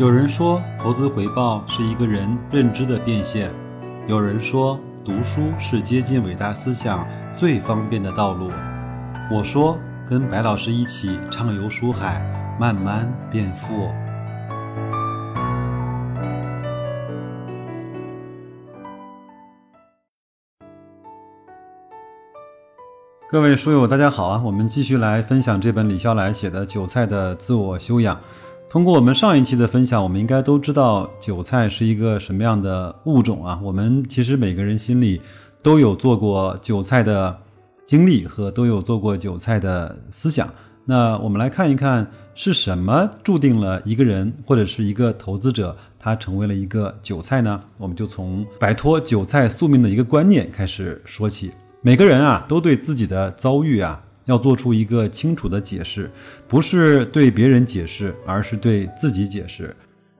有人说，投资回报是一个人认知的变现；有人说，读书是接近伟大思想最方便的道路。我说，跟白老师一起畅游书海，慢慢变富。各位书友，大家好啊！我们继续来分享这本李笑来写的《韭菜的自我修养》。通过我们上一期的分享，我们应该都知道韭菜是一个什么样的物种啊？我们其实每个人心里都有做过韭菜的经历和都有做过韭菜的思想。那我们来看一看是什么注定了一个人或者是一个投资者他成为了一个韭菜呢？我们就从摆脱韭菜宿命的一个观念开始说起。每个人啊都对自己的遭遇啊。要做出一个清楚的解释，不是对别人解释，而是对自己解释。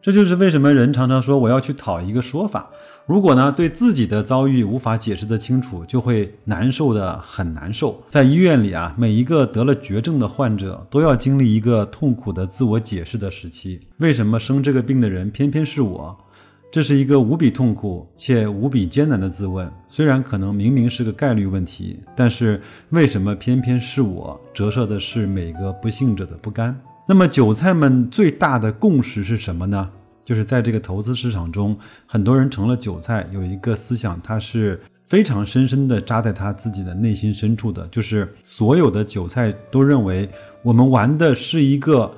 这就是为什么人常常说我要去讨一个说法。如果呢对自己的遭遇无法解释的清楚，就会难受的很难受。在医院里啊，每一个得了绝症的患者都要经历一个痛苦的自我解释的时期。为什么生这个病的人偏偏是我？这是一个无比痛苦且无比艰难的自问。虽然可能明明是个概率问题，但是为什么偏偏是我？折射的是每个不幸者的不甘。那么，韭菜们最大的共识是什么呢？就是在这个投资市场中，很多人成了韭菜。有一个思想，它是非常深深地扎在他自己的内心深处的，就是所有的韭菜都认为我们玩的是一个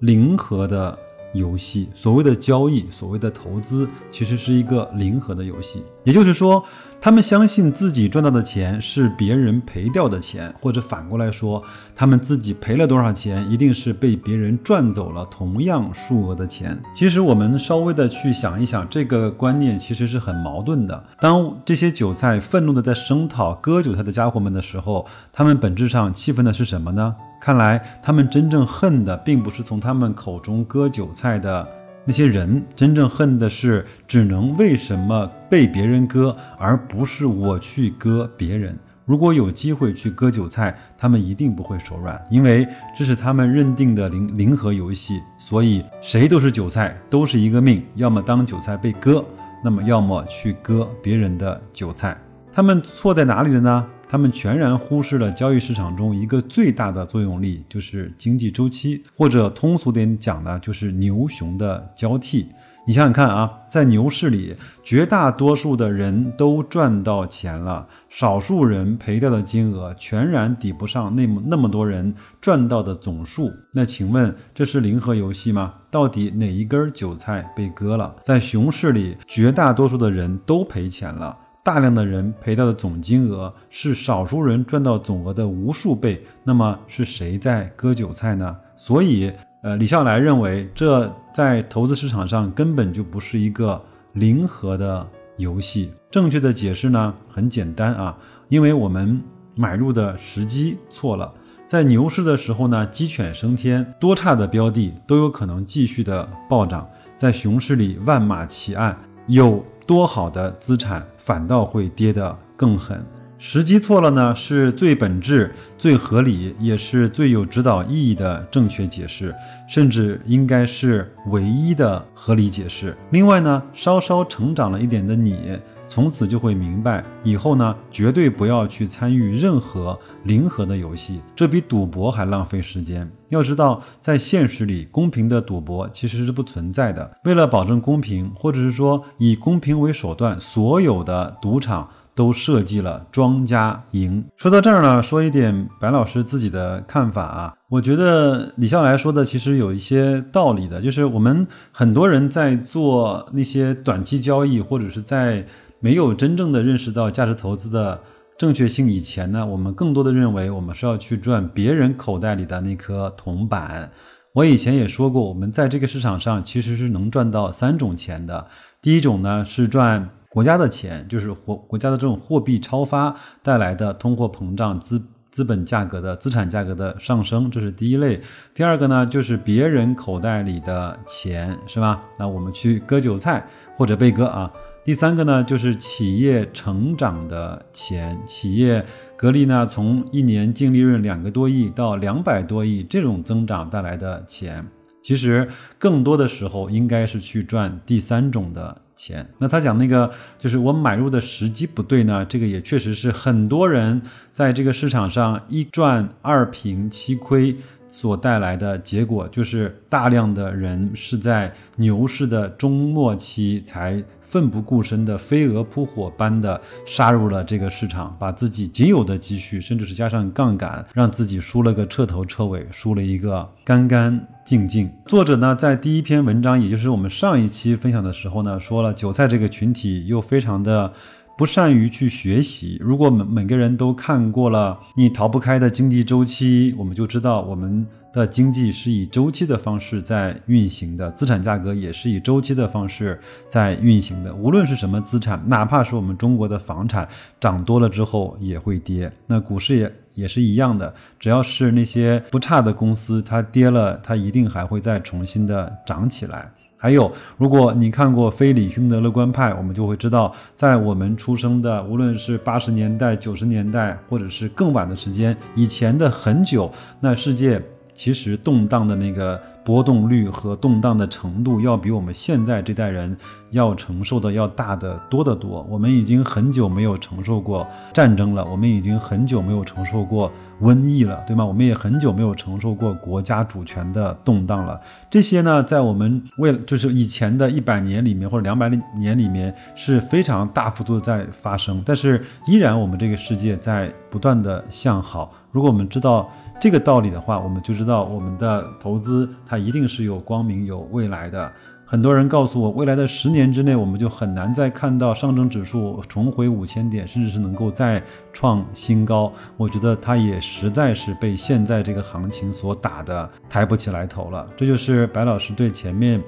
零和的。游戏所谓的交易，所谓的投资，其实是一个零和的游戏。也就是说，他们相信自己赚到的钱是别人赔掉的钱，或者反过来说，他们自己赔了多少钱，一定是被别人赚走了同样数额的钱。其实我们稍微的去想一想，这个观念其实是很矛盾的。当这些韭菜愤怒的在声讨割韭菜的家伙们的时候，他们本质上气愤的是什么呢？看来，他们真正恨的，并不是从他们口中割韭菜的那些人，真正恨的是只能为什么被别人割，而不是我去割别人。如果有机会去割韭菜，他们一定不会手软，因为这是他们认定的零零和游戏。所以，谁都是韭菜，都是一个命，要么当韭菜被割，那么要么去割别人的韭菜。他们错在哪里了呢？他们全然忽视了交易市场中一个最大的作用力，就是经济周期，或者通俗点讲呢，就是牛熊的交替。你想想看啊，在牛市里，绝大多数的人都赚到钱了，少数人赔掉的金额全然抵不上那么那么多人赚到的总数。那请问，这是零和游戏吗？到底哪一根韭菜被割了？在熊市里，绝大多数的人都赔钱了。大量的人赔到的总金额是少数人赚到总额的无数倍，那么是谁在割韭菜呢？所以，呃，李笑来认为，这在投资市场上根本就不是一个零和的游戏。正确的解释呢，很简单啊，因为我们买入的时机错了。在牛市的时候呢，鸡犬升天，多差的标的都有可能继续的暴涨；在熊市里，万马齐喑，有。多好的资产反倒会跌得更狠，时机错了呢，是最本质、最合理，也是最有指导意义的正确解释，甚至应该是唯一的合理解释。另外呢，稍稍成长了一点的你。从此就会明白，以后呢，绝对不要去参与任何零和的游戏，这比赌博还浪费时间。要知道，在现实里，公平的赌博其实是不存在的。为了保证公平，或者是说以公平为手段，所有的赌场都设计了庄家赢。说到这儿呢，说一点白老师自己的看法啊，我觉得李笑来说的其实有一些道理的，就是我们很多人在做那些短期交易，或者是在没有真正的认识到价值投资的正确性以前呢，我们更多的认为我们是要去赚别人口袋里的那颗铜板。我以前也说过，我们在这个市场上其实是能赚到三种钱的。第一种呢是赚国家的钱，就是国国家的这种货币超发带来的通货膨胀、资资本价格的资产价格的上升，这是第一类。第二个呢就是别人口袋里的钱，是吧？那我们去割韭菜或者被割啊。第三个呢，就是企业成长的钱，企业格力呢，从一年净利润两个多亿到两百多亿这种增长带来的钱。其实更多的时候应该是去赚第三种的钱。那他讲那个就是我买入的时机不对呢，这个也确实是很多人在这个市场上一赚二平七亏。所带来的结果就是，大量的人是在牛市的中末期才奋不顾身的飞蛾扑火般的杀入了这个市场，把自己仅有的积蓄，甚至是加上杠杆，让自己输了个彻头彻尾，输了一个干干净净。作者呢，在第一篇文章，也就是我们上一期分享的时候呢，说了韭菜这个群体又非常的。不善于去学习。如果每每个人都看过了你逃不开的经济周期，我们就知道我们的经济是以周期的方式在运行的，资产价格也是以周期的方式在运行的。无论是什么资产，哪怕是我们中国的房产，涨多了之后也会跌。那股市也也是一样的，只要是那些不差的公司，它跌了，它一定还会再重新的涨起来。还有，如果你看过《非理性的乐观派》，我们就会知道，在我们出生的，无论是八十年代、九十年代，或者是更晚的时间以前的很久，那世界其实动荡的那个。波动率和动荡的程度要比我们现在这代人要承受的要大得多得多。我们已经很久没有承受过战争了，我们已经很久没有承受过瘟疫了，对吗？我们也很久没有承受过国家主权的动荡了。这些呢，在我们为就是以前的一百年里面或者两百年里面是非常大幅度在发生，但是依然我们这个世界在不断的向好。如果我们知道。这个道理的话，我们就知道我们的投资它一定是有光明、有未来的。很多人告诉我，未来的十年之内，我们就很难再看到上证指数重回五千点，甚至是能够再创新高。我觉得它也实在是被现在这个行情所打的抬不起来头了。这就是白老师对前面。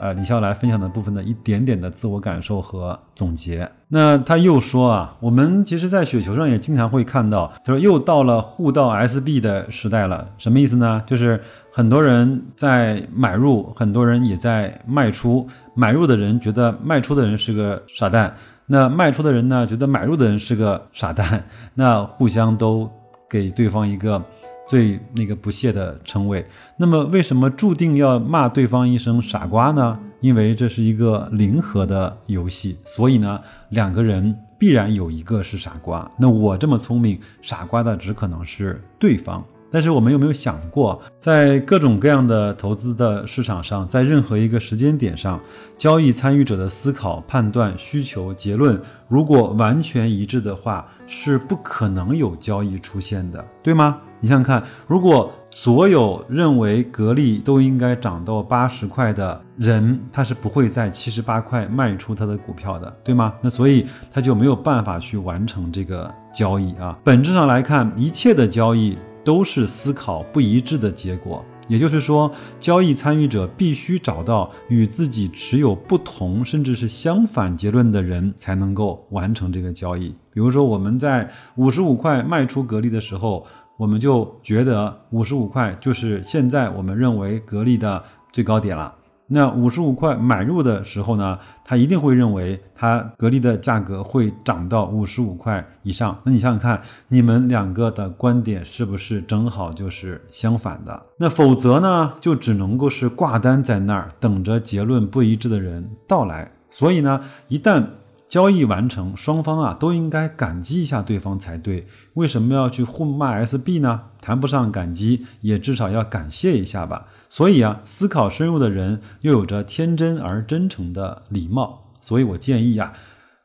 呃，李笑来分享的部分的一点点的自我感受和总结。那他又说啊，我们其实，在雪球上也经常会看到，就是又到了互道 SB 的时代了。什么意思呢？就是很多人在买入，很多人也在卖出。买入的人觉得卖出的人是个傻蛋，那卖出的人呢，觉得买入的人是个傻蛋。那互相都给对方一个。最那个不屑的称谓，那么为什么注定要骂对方一声傻瓜呢？因为这是一个零和的游戏，所以呢，两个人必然有一个是傻瓜。那我这么聪明，傻瓜的只可能是对方。但是我们有没有想过，在各种各样的投资的市场上，在任何一个时间点上，交易参与者的思考、判断、需求、结论，如果完全一致的话，是不可能有交易出现的，对吗？你想想看，如果所有认为格力都应该涨到八十块的人，他是不会在七十八块卖出他的股票的，对吗？那所以他就没有办法去完成这个交易啊。本质上来看，一切的交易都是思考不一致的结果。也就是说，交易参与者必须找到与自己持有不同甚至是相反结论的人，才能够完成这个交易。比如说，我们在五十五块卖出格力的时候。我们就觉得五十五块就是现在我们认为格力的最高点了。那五十五块买入的时候呢，他一定会认为它格力的价格会涨到五十五块以上。那你想想看，你们两个的观点是不是正好就是相反的？那否则呢，就只能够是挂单在那儿等着结论不一致的人到来。所以呢，一旦交易完成，双方啊都应该感激一下对方才对。为什么要去互骂 SB 呢？谈不上感激，也至少要感谢一下吧。所以啊，思考深入的人又有着天真而真诚的礼貌。所以我建议啊，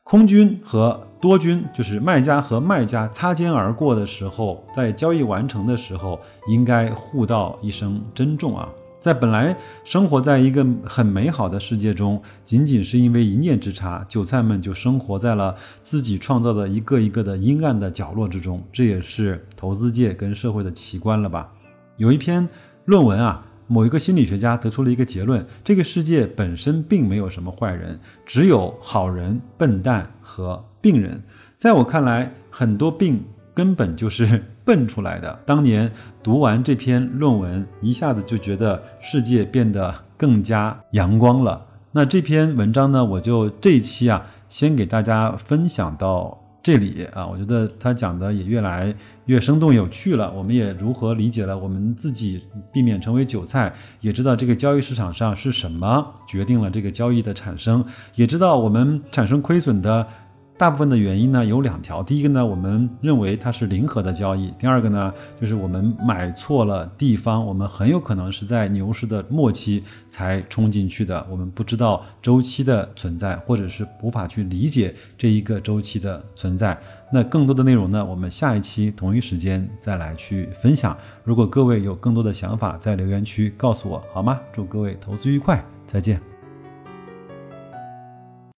空军和多军，就是卖家和卖家擦肩而过的时候，在交易完成的时候，应该互道一声珍重啊。在本来生活在一个很美好的世界中，仅仅是因为一念之差，韭菜们就生活在了自己创造的一个一个的阴暗的角落之中。这也是投资界跟社会的奇观了吧？有一篇论文啊，某一个心理学家得出了一个结论：这个世界本身并没有什么坏人，只有好人、笨蛋和病人。在我看来，很多病。根本就是笨出来的。当年读完这篇论文，一下子就觉得世界变得更加阳光了。那这篇文章呢，我就这一期啊，先给大家分享到这里啊，我觉得他讲的也越来越生动有趣了。我们也如何理解了我们自己避免成为韭菜，也知道这个交易市场上是什么决定了这个交易的产生，也知道我们产生亏损的。大部分的原因呢有两条，第一个呢，我们认为它是零和的交易；第二个呢，就是我们买错了地方，我们很有可能是在牛市的末期才冲进去的，我们不知道周期的存在，或者是无法去理解这一个周期的存在。那更多的内容呢，我们下一期同一时间再来去分享。如果各位有更多的想法，在留言区告诉我好吗？祝各位投资愉快，再见。